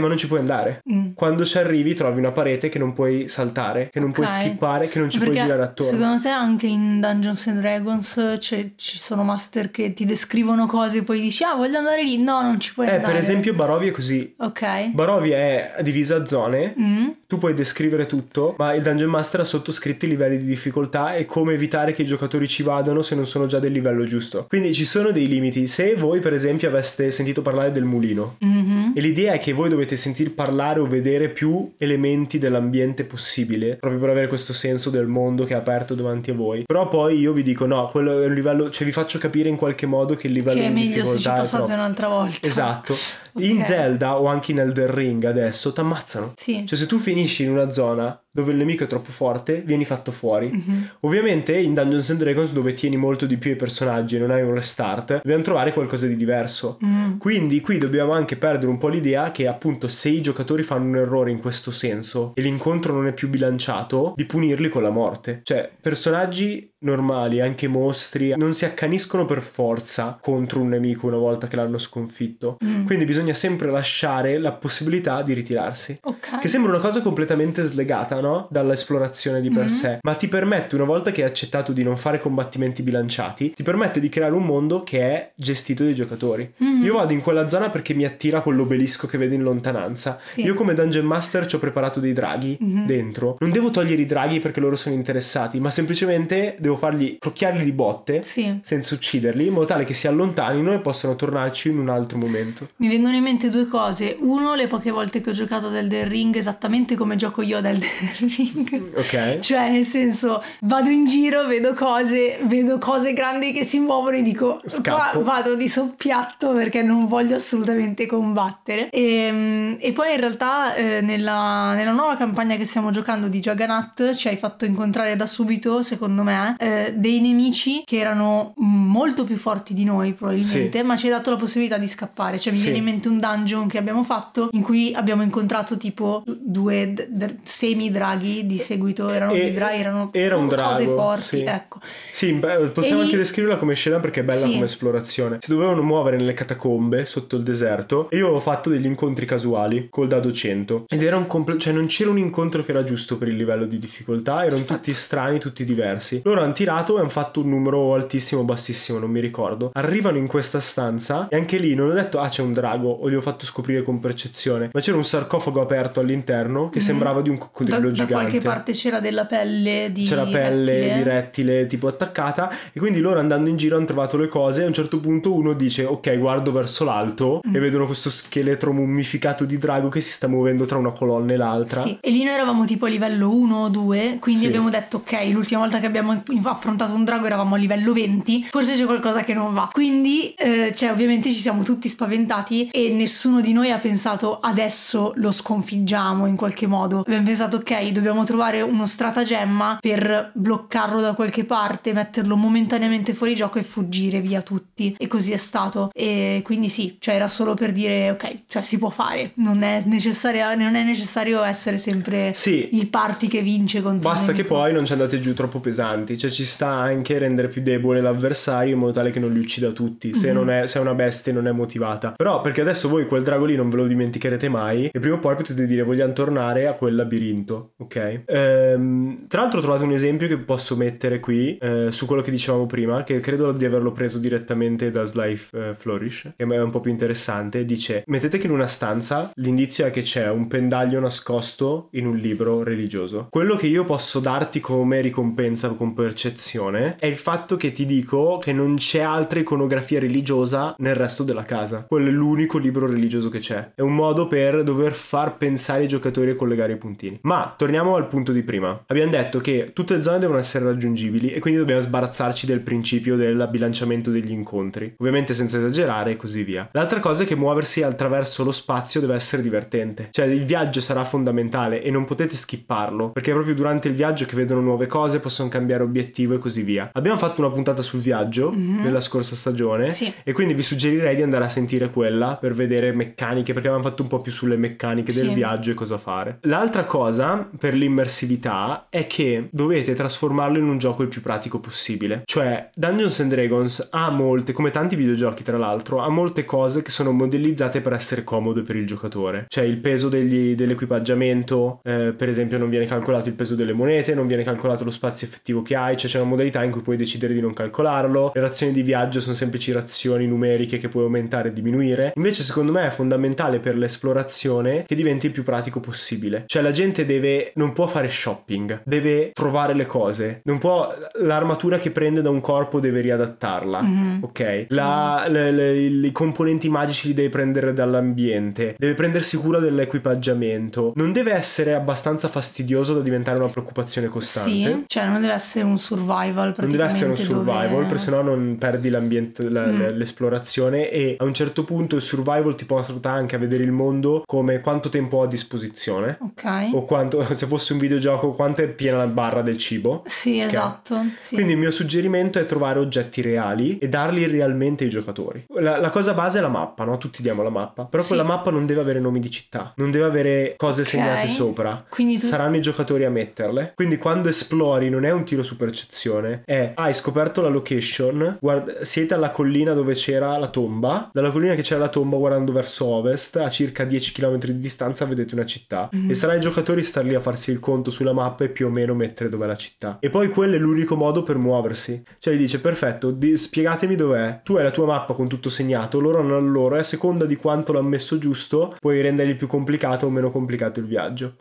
S2: ma non ci puoi andare.
S1: Mm.
S2: Quando ci arrivi trovi una parete che non puoi saltare, che non puoi
S1: Ok.
S2: skippare, che non ci puoi
S1: Perché
S2: girare attorno.
S1: Secondo te anche in Dungeons and Dragons c'è- ci sono master che ti descrivono cose e poi dici ah voglio andare lì, no non ci puoi
S2: Eh,
S1: andare.
S2: per esempio Barovia è così.
S1: Ok.
S2: Barovia è divisa a zone,
S1: Mm.
S2: tu puoi descrivere tutto, ma il Dungeon Master ha sottoscritto i livelli di difficoltà e come evitare che i giocatori ci vadano se non sono già del livello giusto. Quindi ci sono dei limiti. Se voi, per esempio, aveste sentito parlare del mulino,
S1: Mhm.
S2: E l'idea è che voi dovete sentir parlare o vedere più elementi dell'ambiente possibile, proprio per avere questo senso del mondo che è aperto davanti a voi. Però poi io vi dico no, quello è un livello, cioè vi faccio capire in qualche modo che il livello
S1: Che è
S2: di
S1: meglio se ci passate un'altra volta.
S2: Esatto. In. Zelda o anche in Elden Ring adesso ti ammazzano.
S1: Sì.
S2: Cioè se tu finisci in una zona dove il nemico è troppo forte, vieni fatto fuori.
S1: Mhm.
S2: Ovviamente in Dungeons and Dragons dove tieni molto di più i personaggi e non hai un restart, dobbiamo trovare qualcosa di diverso.
S1: Mm.
S2: Quindi qui dobbiamo anche perdere un po' l'idea che appunto se i giocatori fanno un errore in questo senso e l'incontro non è più bilanciato, di punirli con la morte. Cioè personaggi normali, anche mostri, non si accaniscono per forza contro un nemico una volta che l'hanno sconfitto.
S1: Mm.
S2: Quindi bisogna sempre lasciare la possibilità di ritirarsi.
S1: Ok.
S2: Che sembra una cosa completamente slegata, no? Dall'esplorazione di per
S1: Mhm.
S2: sé, ma ti permette, una volta che hai accettato di non fare combattimenti bilanciati, ti permette di creare un mondo che è gestito dai giocatori.
S1: Mhm.
S2: Io vado in quella zona perché mi attira quell'obelisco che vedo in lontananza.
S1: Sì.
S2: Io come Dungeon Master ci ho preparato dei draghi
S1: Mhm.
S2: dentro. Non devo togliere i draghi perché loro sono interessati, ma semplicemente devo fargli crocchiarli di botte
S1: Sì.
S2: senza ucciderli, in modo tale che si allontanino e possano tornarci in un altro momento.
S1: Mi vengono in mente due cose. Uno, le poche volte che ho giocato ad Elden Ring, esattamente come gioco io ad Elden [LAUGHS] Ring.
S2: Ok?
S1: Cioè, nel senso, vado in giro, vedo cose, vedo cose grandi che si muovono e dico,
S2: Scappo.
S1: qua vado di soppiatto perché non voglio assolutamente combattere. E, e poi in realtà eh, nella, nella nuova campagna che stiamo giocando di Juggernaut ci hai fatto incontrare da subito, secondo me, eh, dei nemici che erano molto più forti di noi probabilmente, ma ci hai dato la possibilità di scappare. Cioè mi
S2: Sì.
S1: viene in mente un dungeon che abbiamo fatto in cui abbiamo incontrato tipo due d- d- semi draghi di seguito, erano
S2: E-
S1: dei draghi, erano
S2: era un
S1: cose
S2: drago,
S1: forti,
S2: sì.
S1: ecco.
S2: Sì, possiamo
S1: E
S2: anche descriverla come scena perché è bella
S1: Sì.
S2: come esplorazione. Si dovevano muovere nelle catacombe sotto il deserto e io avevo fatto degli incontri casuali col dado 100 ed era un completo, cioè non c'era un incontro che era giusto per il livello di difficoltà, erano tutti strani, tutti diversi. Loro hanno tirato e hanno fatto un numero altissimo o bassissimo, non mi ricordo. Arrivano in questa stanza e anche lì non ho detto ah c'è un drago o gli ho fatto scoprire con percezione, ma c'era un sarcofago aperto all'interno che
S1: Mhm.
S2: sembrava di un
S1: Da,
S2: coccodrillo
S1: da
S2: gigante.
S1: qualche parte c'era della pelle di
S2: C'era pelle
S1: rettile.
S2: di rettile tipo attaccata e quindi loro andando in giro hanno trovato le cose e a un certo punto uno dice ok guardo verso l'alto
S1: Mm.
S2: e vedono questo scheletro mummificato di drago che si sta muovendo tra una colonna e l'altra.
S1: Sì, e lì noi eravamo tipo a livello 1 o 2, quindi
S2: Sì.
S1: abbiamo detto ok, l'ultima volta che abbiamo affrontato un drago eravamo a livello 20, forse c'è qualcosa che non va. Quindi, eh, cioè, ovviamente ci siamo tutti spaventati e nessuno di noi ha pensato adesso lo sconfiggiamo in qualche modo. Abbiamo pensato ok, dobbiamo trovare uno stratagemma per bloccarlo da qualche parte, metterlo momentaneamente fuori gioco e fuggire via tutti. E così è stato. E quindi sì, cioè era solo per dire ok, cioè si può fare, non è necessario, non è necessario essere sempre
S2: Sì,
S1: il party che vince contro
S2: Basta che poi non ci andate giù troppo pesanti, cioè ci sta anche rendere più debole l'avversario in modo tale che non li uccida tutti, se,
S1: Mhm.
S2: non è, se è una bestia non è motivata. Però perché adesso voi quel drago lì non ve lo dimenticherete mai e prima o poi potete dire vogliamo tornare a quel labirinto, ok? Ehm, tra l'altro ho trovato un esempio che posso mettere qui eh, su quello che dicevamo prima, che credo di averlo preso direttamente da Slife eh, Flourish, che è un po' più interessante, dice mettete che in una stanza l'indizio è che c'è un pendaglio nascosto in un libro religioso. Quello che io posso darti come ricompensa con percezione è il fatto che ti dico che non c'è altra iconografia religiosa nel resto della casa. Quello è l'unico libro religioso che c'è. È un modo per dover far pensare i giocatori e collegare i puntini. Ma torniamo al punto di prima. Abbiamo detto che tutte le zone devono essere raggiungibili e quindi dobbiamo sbarazzarci del principio del bilanciamento degli incontri. Ovviamente senza esagerare e così via. L'altra cosa è che muoversi attraverso lo spazio deve essere divertente. Cioè il viaggio sarà fondamentale e non potete skipparlo perché è proprio durante il viaggio che vedono nuove cose, possono cambiare obiettivo e così via. Abbiamo fatto una puntata sul viaggio
S1: Mhm.
S2: nella scorsa stagione
S1: Sì.
S2: e quindi vi suggerirei di andare a sentire quella per vedere meccaniche perché avevamo fatto un po' più sulle meccaniche del
S1: Sì.
S2: viaggio e cosa fare. L'altra cosa per l'immersività è che dovete trasformarlo in un gioco il più pratico possibile. Cioè Dungeons and Dragons ha molte, come tanti videogiochi tra l'altro, ha molte cose che sono modellizzate per essere comode per il giocatore. Cioè il peso degli- dell'equipaggiamento, eh, per esempio non viene calcolato il peso delle monete, non viene calcolato lo spazio effettivo che hai, cioè c'è una modalità in cui puoi decidere di non calcolarlo. Le razioni di viaggio sono semplici razioni numeriche che puoi aumentare e diminuire. Invece secondo me è fondamentale per l'esplorazione che diventi il più pratico possibile. Cioè la gente deve non può fare shopping, deve trovare le cose. Non può l'armatura che prende da un corpo deve riadattarla.
S1: Mhm.
S2: Ok, La- le- le- i componenti magici li deve prendere dall'ambiente, deve prendersi cura dell'equipaggiamento. Non deve essere abbastanza fastidioso da diventare una preoccupazione costante.
S1: Sì, cioè non deve essere un survival
S2: Non deve essere un survival,
S1: dove-
S2: perché sennò non perdi l'ambiente, la-
S1: Mm.
S2: l'esplorazione e a un certo punto il survival ti porta anche a vedere il mondo come quanto tempo ho a disposizione
S1: Ok.
S2: o quanto, [LAUGHS] se fosse un videogioco, quanto è piena la barra del cibo.
S1: Sì, esatto. Sì.
S2: Quindi il mio suggerimento è trovare oggetti reali e darli realmente ai giocatori. La, la cosa base è la mappa, no? Tutti diamo la mappa. Però
S1: Sì.
S2: quella mappa non deve avere nomi di città, non deve avere cose
S1: Ok.
S2: segnate sopra.
S1: Quindi tu...
S2: Saranno i giocatori a metterle. Quindi quando esplori non è un tiro su percezione, è hai scoperto la location, guarda, siete alla collina dove c'era la tomba, dalla collina che c'era la tomba guardando verso ovest, a circa 10 km di distanza vedete una città
S1: Mhm.
S2: e sarà ai giocatori star lì a farsi il conto sulla mappa e più o meno mettere dov'è la città. E poi quello è l'unico modo per muoversi. Cioè gli dice perfetto, di- spiegatemi dov'è. Tu hai la tua mappa con tutto segnato, loro hanno la loro e a seconda di quanto l'hanno messo giusto puoi rendergli più complicato o meno complicato il viaggio.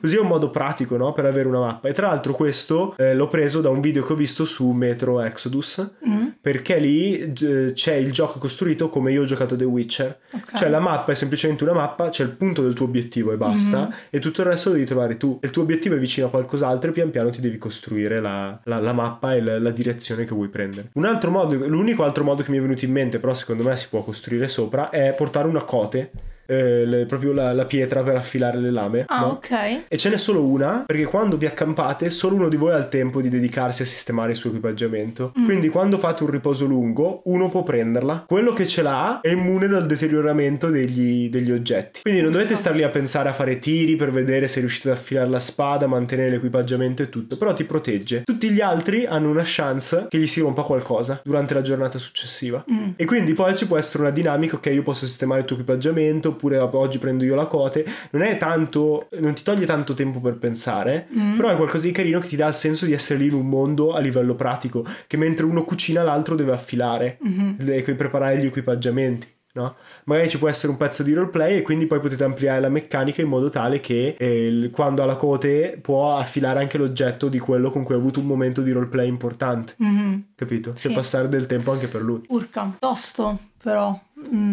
S2: Così è un modo pratico, no? Per avere una mappa. E tra l'altro questo eh, l'ho preso da un video che ho visto su Metro Exodus,
S1: Mm.
S2: perché lì eh, c'è il gioco costruito come io ho giocato The Witcher.
S1: Ok.
S2: Cioè la mappa è semplicemente una mappa, c'è il punto del tuo obiettivo e basta,
S1: Mhm.
S2: e tutto il resto lo devi trovare tu. E il tuo obiettivo è vicino a qualcos'altro e pian piano ti devi costruire la, la- la mappa e la, la direzione che vuoi prendere. Un altro modo, l'unico altro modo che mi è venuto in mente, però secondo me si può costruire sopra, è portare una cote, eh, le- proprio la, la pietra per affilare le lame.
S1: Ah,
S2: no?
S1: ok.
S2: E ce n'è solo una, perché quando vi accampate, solo uno di voi ha il tempo di dedicarsi a sistemare il suo equipaggiamento.
S1: Mm.
S2: Quindi quando fate un riposo lungo, uno può prenderla. Quello che ce l'ha è immune dal deterioramento degli, degli oggetti. Quindi non dovete star lì a pensare a fare tiri per vedere se riuscite ad affilare la spada, mantenere l'equipaggiamento e tutto. Però ti protegge. Tutti gli altri hanno una chance che gli si rompa qualcosa durante la giornata successiva.
S1: Mm.
S2: E quindi poi ci può essere una dinamica, ok, io posso sistemare il tuo equipaggiamento, oppure oggi prendo io la cote. Non è tanto, non ti toglie tanto tempo per pensare,
S1: Mm.
S2: però è qualcosa di carino che ti dà il senso di essere lì in un mondo a livello pratico, che mentre uno cucina l'altro deve affilare,
S1: Mhm.
S2: deve preparare gli equipaggiamenti. No? Magari ci può essere un pezzo di roleplay e quindi poi potete ampliare la meccanica in modo tale che eh, quando ha la cote può affilare anche l'oggetto di quello con cui ha avuto un momento di roleplay importante.
S1: Mhm.
S2: Capito?
S1: Sì.
S2: Che passare del tempo anche per lui.
S1: Urca, tosto però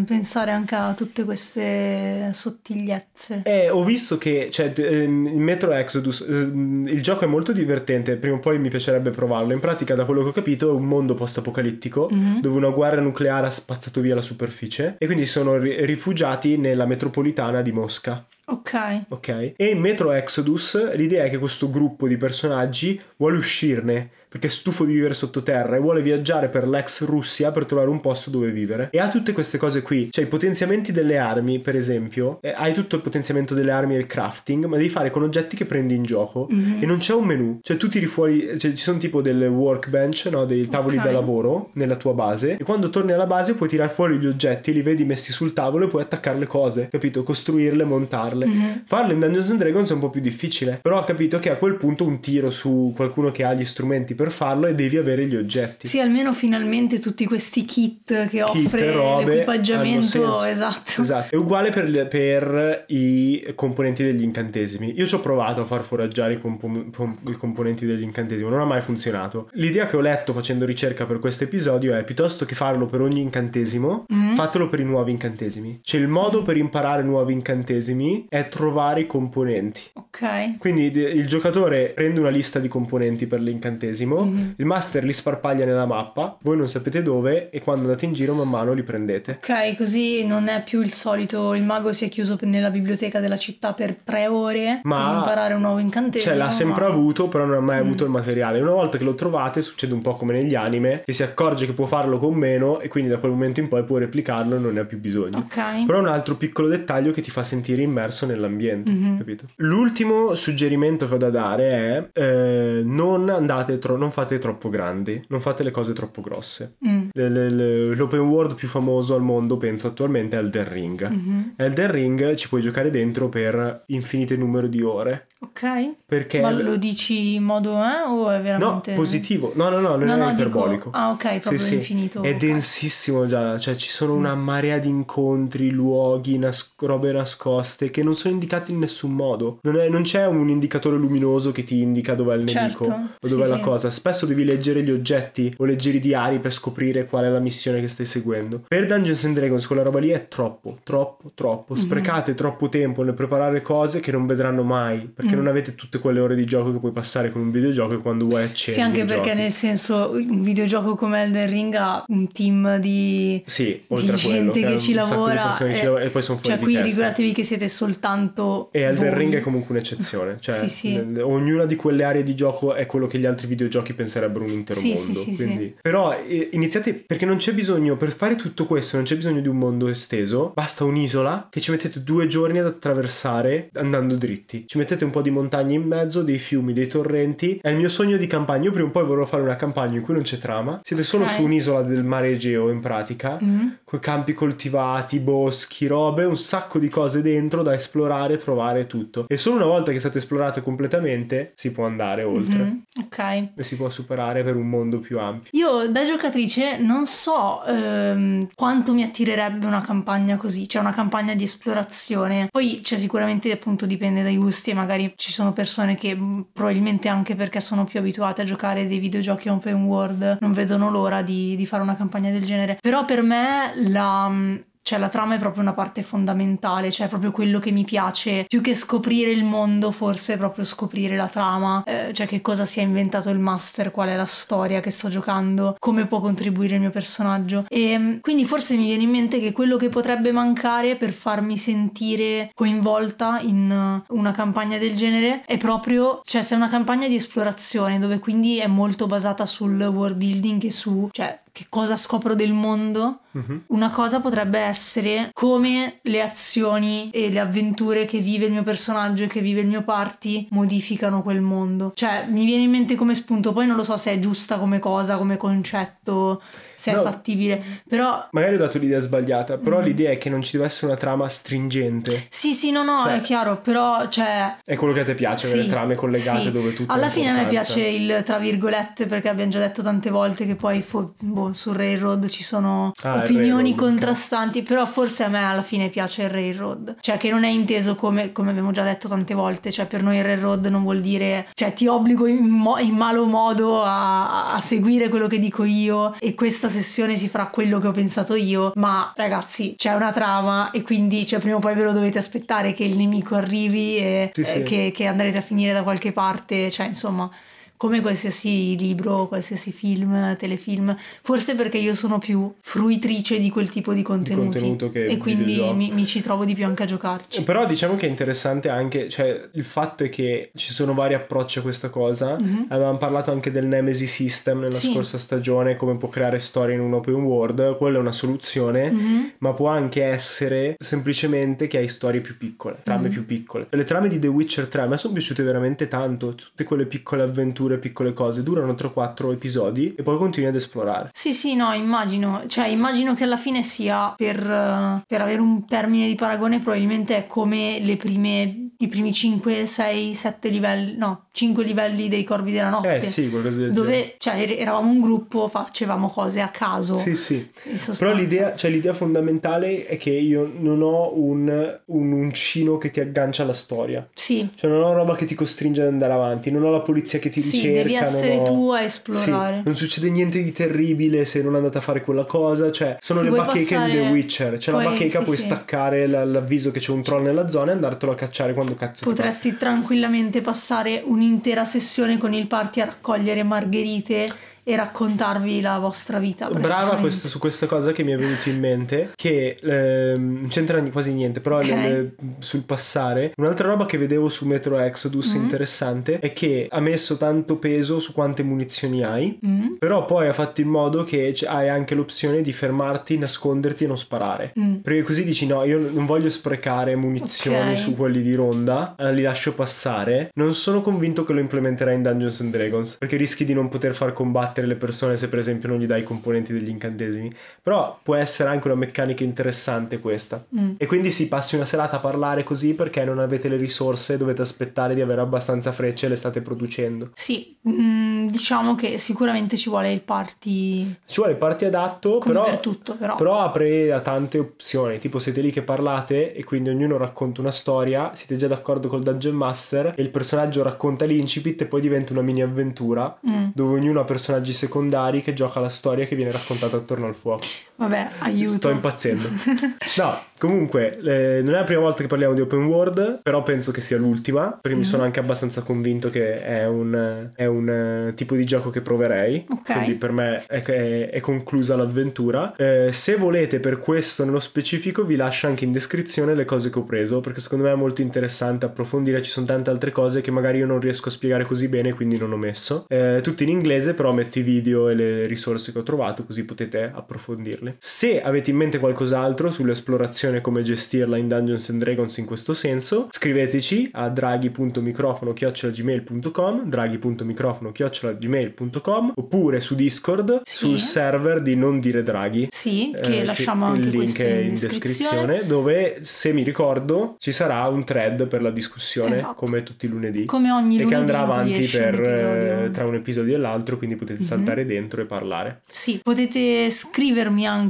S1: pensare anche a tutte queste sottigliezze.
S2: Eh, ho visto che cioè, ehm, in Metro Exodus ehm, il gioco è molto divertente, prima o poi mi piacerebbe provarlo. In pratica, da quello che ho capito, è un mondo post-apocalittico
S1: Mhm.
S2: dove una guerra nucleare ha spazzato via la superficie e quindi sono ri- rifugiati nella metropolitana di Mosca.
S1: Ok.
S2: Ok? E in Metro Exodus l'idea è che questo gruppo di personaggi vuole uscirne perché è stufo di vivere sottoterra e vuole viaggiare per l'ex Russia per trovare un posto dove vivere. E ha tutte queste cose qui, cioè i potenziamenti delle armi, per esempio, eh, hai tutto il potenziamento delle armi e il crafting, ma devi fare con oggetti che prendi in gioco
S1: Mhm.
S2: e non c'è un menu. Cioè tu tiri fuori, cioè, ci sono tipo delle workbench, no? dei tavoli
S1: Ok.
S2: da lavoro nella tua base e quando torni alla base puoi tirare fuori gli oggetti, li vedi messi sul tavolo e puoi attaccare le cose, capito? Costruirle, montarle.
S1: Mhm.
S2: Farlo in Dungeons and Dragons è un po' più difficile, però ho capito che a quel punto un tiro su qualcuno che ha gli strumenti per farlo e devi avere gli oggetti.
S1: Sì, almeno finalmente tutti questi kit che
S2: Kit,
S1: offre
S2: robe, hanno
S1: l'equipaggiamento, esatto.
S2: Esatto, è uguale per, per i componenti degli incantesimi. Io ci ho provato a far foraggiare i, compo- i componenti degli incantesimi, non ha mai funzionato. L'idea che ho letto facendo ricerca per questo episodio è piuttosto che farlo per ogni incantesimo,
S1: Mm.
S2: fatelo per i nuovi incantesimi. Cioè il modo per imparare nuovi incantesimi è trovare i componenti.
S1: Ok.
S2: Quindi il giocatore prende una lista di componenti per l'incantesimo,
S1: Mhm.
S2: il master li sparpaglia nella mappa, voi non sapete dove e quando andate in giro man mano li prendete.
S1: Ok, così non è più il solito, il mago si è chiuso nella biblioteca della città per tre ore
S2: Ma-
S1: per imparare un nuovo incantesimo.
S2: Cioè l'ha sempre
S1: ma-
S2: avuto, però non ha mai
S1: Mm.
S2: avuto il materiale. Una volta che lo trovate, succede un po' come negli anime, che si accorge che può farlo con meno e quindi da quel momento in poi può replicarlo e non ne ha più bisogno.
S1: Ok.
S2: Però è un altro piccolo dettaglio che ti fa sentire immerso nell'ambiente,
S1: Mhm.
S2: capito? L'ultimo suggerimento che ho da dare è eh, non andate tro- non fate troppo grandi, non fate le cose troppo grosse.
S1: Mm.
S2: Le- le- le- L'open world più famoso al mondo, penso attualmente, è Elden Ring.
S1: Mhm.
S2: Elden Ring ci puoi giocare dentro per infinite numero di ore.
S1: Ok.
S2: Perché
S1: Ma lo dici in modo eh o è
S2: No,
S1: veramente
S2: positivo. No, no, no, non
S1: No,
S2: è
S1: no, dico-
S2: iperbolico.
S1: Ah, ok, proprio
S2: Sì, sì.
S1: infinito.
S2: È
S1: ok.
S2: densissimo già, cioè ci sono una marea di incontri, luoghi, nas- robe nascoste che non sono indicati in nessun modo. Non, è- non c'è un indicatore luminoso che ti indica dov'è il nemico
S1: Certo,
S2: o
S1: sì,
S2: dov'è la
S1: sì.
S2: cosa. Spesso devi leggere gli oggetti o leggere i diari per scoprire qual è la missione che stai seguendo. Per Dungeons and Dragons quella roba lì è troppo, troppo, troppo.
S1: Mhm.
S2: Sprecate troppo tempo nel preparare cose che non vedranno mai perché
S1: Mm.
S2: non avete tutte quelle ore di gioco che puoi passare con un videogioco e quando vuoi accendi
S1: Sì, anche perché nel senso un videogioco come Elden Ring ha un team di,
S2: Sì, oltre
S1: di
S2: a quello,
S1: gente
S2: che
S1: che ci lavora,
S2: che ci
S1: e-
S2: lavorano e poi sono fuori
S1: Cioè qui
S2: testa.
S1: ricordatevi che siete soltanto
S2: E Elden
S1: voi.
S2: Ring è comunque un'eccezione, cioè
S1: Sì, sì.
S2: ognuna di quelle aree di gioco è quello che gli altri videogiochi penserebbero un intero
S1: Sì,
S2: mondo.
S1: sì, sì,
S2: quindi- Però eh, iniziate perché non c'è bisogno per fare tutto questo, non c'è bisogno di un mondo esteso, basta un'isola che ci mettete due giorni ad attraversare andando dritti. Ci mettete un po' di montagne in mezzo, dei fiumi, dei torrenti. È il mio sogno di campagna. Io prima o poi vorrò fare una campagna in cui non c'è trama. Siete solo
S1: Ok.
S2: su un'isola del mare Egeo in pratica,
S1: Mm.
S2: con campi coltivati, boschi, robe, un sacco di cose dentro da esplorare, trovare tutto. E solo una volta che state esplorate completamente si può andare oltre
S1: Mhm. Ok.
S2: e si può superare per un mondo più ampio.
S1: Io da giocatrice non so ehm, quanto mi attirerebbe una campagna così, cioè una campagna di esplorazione. Poi cioè, sicuramente appunto dipende dai gusti e magari ci sono persone che mh, probabilmente anche perché sono più abituate a giocare dei videogiochi open world non vedono l'ora di, di fare una campagna del genere. Però per me la... cioè la trama è proprio una parte fondamentale, cioè è proprio quello che mi piace, più che scoprire il mondo, forse è proprio scoprire la trama, eh, cioè che cosa si è inventato il master, qual è la storia che sto giocando, come può contribuire il mio personaggio. E mm, quindi forse mi viene in mente che quello che potrebbe mancare per farmi sentire coinvolta in eh, una campagna del genere è proprio, cioè se è una campagna di esplorazione dove quindi è molto basata sul world building e su, cioè che cosa scopro del mondo,
S2: Mhm.
S1: una cosa potrebbe essere come le azioni e le avventure che vive il mio personaggio e che vive il mio party modificano quel mondo. Cioè, mi viene in mente come spunto, poi non lo so se è giusta come cosa, come concetto, se
S2: No.
S1: è fattibile, però
S2: Magari ho dato l'idea sbagliata, però
S1: Mm.
S2: l'idea è che non ci deve essere una trama stringente.
S1: sì, sì, no, no,
S2: Cioè-
S1: è chiaro, però cioè
S2: È quello che a te piace,
S1: Sì,
S2: avere trame collegate
S1: sì.
S2: dove tutto
S1: Alla fine a me piace il tra virgolette perché abbiamo già detto tante volte che poi fo- boh, sul Railroad ci sono
S2: Ah,
S1: opinioni contrastanti, però forse a me alla fine piace il Railroad, cioè che non è inteso come, come abbiamo già detto tante volte, cioè per noi il Railroad non vuol dire, cioè ti obbligo in, mo- in malo modo a, a seguire quello che dico io e questa sessione si farà quello che ho pensato io, ma ragazzi c'è una trama e quindi cioè, prima o poi ve lo dovete aspettare che il nemico arrivi e
S2: Sì, sì.
S1: eh, che, che andrete a finire da qualche parte, cioè insomma come qualsiasi libro, qualsiasi film, telefilm, forse perché io sono più fruitrice di quel tipo di contenuti
S2: contenuto che
S1: e quindi mi, mi ci trovo di più anche a giocarci.
S2: Però diciamo che è interessante anche, cioè il fatto è che ci sono vari approcci a questa cosa.
S1: Mhm.
S2: Avevamo parlato anche del Nemesis System nella
S1: Sì.
S2: scorsa stagione, come può creare storie in un open world, quella è una soluzione.
S1: Mhm.
S2: Ma può anche essere semplicemente che hai storie più piccole, trame
S1: Mhm.
S2: più piccole. Le trame di The Witcher 3 a me sono piaciute veramente tanto. Tutte quelle piccole avventure, piccole cose, durano 3-4 episodi e poi continui ad esplorare.
S1: Sì, sì, no, immagino, cioè immagino che alla fine sia per, eh, per avere un termine di paragone probabilmente è come le prime, i primi 5, 6, 7 livelli, no, 5 livelli dei Corvi della Notte.
S2: Eh sì, qualcosa del genere.
S1: Dove, cioè, er- eravamo un gruppo, facevamo cose a caso.
S2: Sì, sì. Però l'idea, cioè, l'idea fondamentale è che io non ho un, un uncino che ti aggancia alla storia.
S1: Sì,
S2: Cioè non ho roba che ti costringe ad andare avanti, non ho la polizia che ti
S1: sì,
S2: ricerca.
S1: devi essere tu a
S2: Sì,
S1: esplorare.
S2: non succede niente di terribile se non andate a fare quella cosa, cioè sono
S1: Sì,
S2: le bacheche
S1: passare-
S2: di The Witcher, c'è la
S1: puoi-
S2: bacheca,
S1: sì,
S2: puoi
S1: sì.
S2: staccare la- l'avviso che c'è un troll nella zona e andartelo a cacciare quando cazzo ti
S1: Potresti tranquillamente passare un'intera sessione con il party a raccogliere margherite e raccontarvi la vostra vita.
S2: Brava questa- su questa cosa che mi è venuto in mente, che ehm, non c'entra quasi niente, però
S1: Ok.
S2: le- le- sul passare. Un'altra roba che vedevo su Metro Exodus
S1: Mhm.
S2: interessante è che ha messo tanto peso su quante munizioni hai.
S1: Mm,
S2: Però poi ha fatto in modo che hai anche l'opzione di fermarti, nasconderti e non sparare.
S1: mm.
S2: Perché così dici no, io non voglio sprecare munizioni
S1: Ok.
S2: su quelli di ronda, eh, li lascio passare. Non sono convinto che lo implementerai in Dungeons and Dragons, perché rischi di non poter far combattere le persone se per esempio non gli dai i componenti degli incantesimi. Però può essere anche una meccanica interessante questa.
S1: Mm.
S2: E quindi si passi una serata a parlare così perché non avete le risorse, dovete aspettare di avere abbastanza frecce e le state producendo.
S1: Sì, mm, diciamo che sicuramente ci vuole il party
S2: Ci vuole il party adatto,
S1: come
S2: però
S1: per tutto, però.
S2: Però apre a tante opzioni, tipo siete lì che parlate e quindi ognuno racconta una storia, siete già d'accordo col Dungeon Master e il personaggio racconta l'incipit e poi diventa una mini avventura
S1: Mm.
S2: dove ognuno ha personaggi secondari che gioca la storia che viene raccontata attorno al fuoco.
S1: Vabbè, aiuto.
S2: Sto impazzendo. [LAUGHS] No, comunque, eh, non è la prima volta che parliamo di open world, però penso che sia l'ultima, perché mm. mi sono anche abbastanza convinto che è un, è un uh, tipo di gioco che proverei.
S1: Ok.
S2: Quindi per me è, è, è conclusa l'avventura. Eh, se volete per questo nello specifico vi lascio anche in descrizione le cose che ho preso, perché secondo me è molto interessante approfondire, ci sono tante altre cose che magari io non riesco a spiegare così bene, quindi non ho messo. Eh, tutto in inglese, però metto i video e le risorse che ho trovato, così potete approfondirle. Se avete in mente qualcos'altro sull'esplorazione, come gestirla in Dungeons and Dragons in questo senso, scriveteci a draghi.microfono.gmail.com draghi.microfono.gmail.com oppure su Discord sì. sul server di Non Dire Draghi.
S1: Sì, che eh, lasciamo che anche il link in, in descrizione.
S2: dove, se mi ricordo, ci sarà un thread per la discussione, esatto. come tutti i lunedì.
S1: Come ogni lunedì.
S2: E che andrà avanti per, un eh, tra un episodio e l'altro, quindi potete mm-hmm. saltare dentro e parlare.
S1: Sì, potete scrivermi anche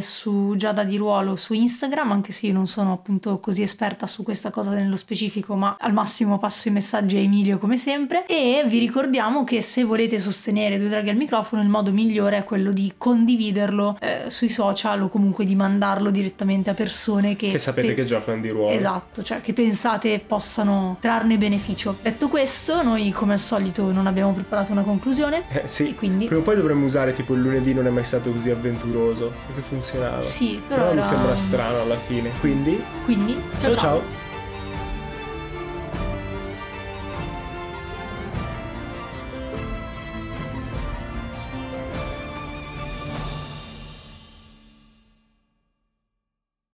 S1: su Giada di Ruolo su Instagram, anche se io non sono appunto così esperta su questa cosa nello specifico, ma al massimo passo i messaggi a Emilio come sempre. E vi ricordiamo che se volete sostenere Due Draghi al microfono, il modo migliore è quello di condividerlo eh, sui social o comunque di mandarlo direttamente a persone che,
S2: che sapete pe- che giocano di ruolo.
S1: Esatto, cioè che pensate possano trarne beneficio. Detto questo, noi come al solito non abbiamo preparato una conclusione.
S2: Eh, sì.
S1: quindi...
S2: Prima o poi dovremmo usare tipo il lunedì non è mai stato così avventuroso perché funzionava.
S1: Sì, però,
S2: però
S1: era...
S2: mi sembra strano alla fine. Quindi,
S1: Quindi ciao ciao. ciao.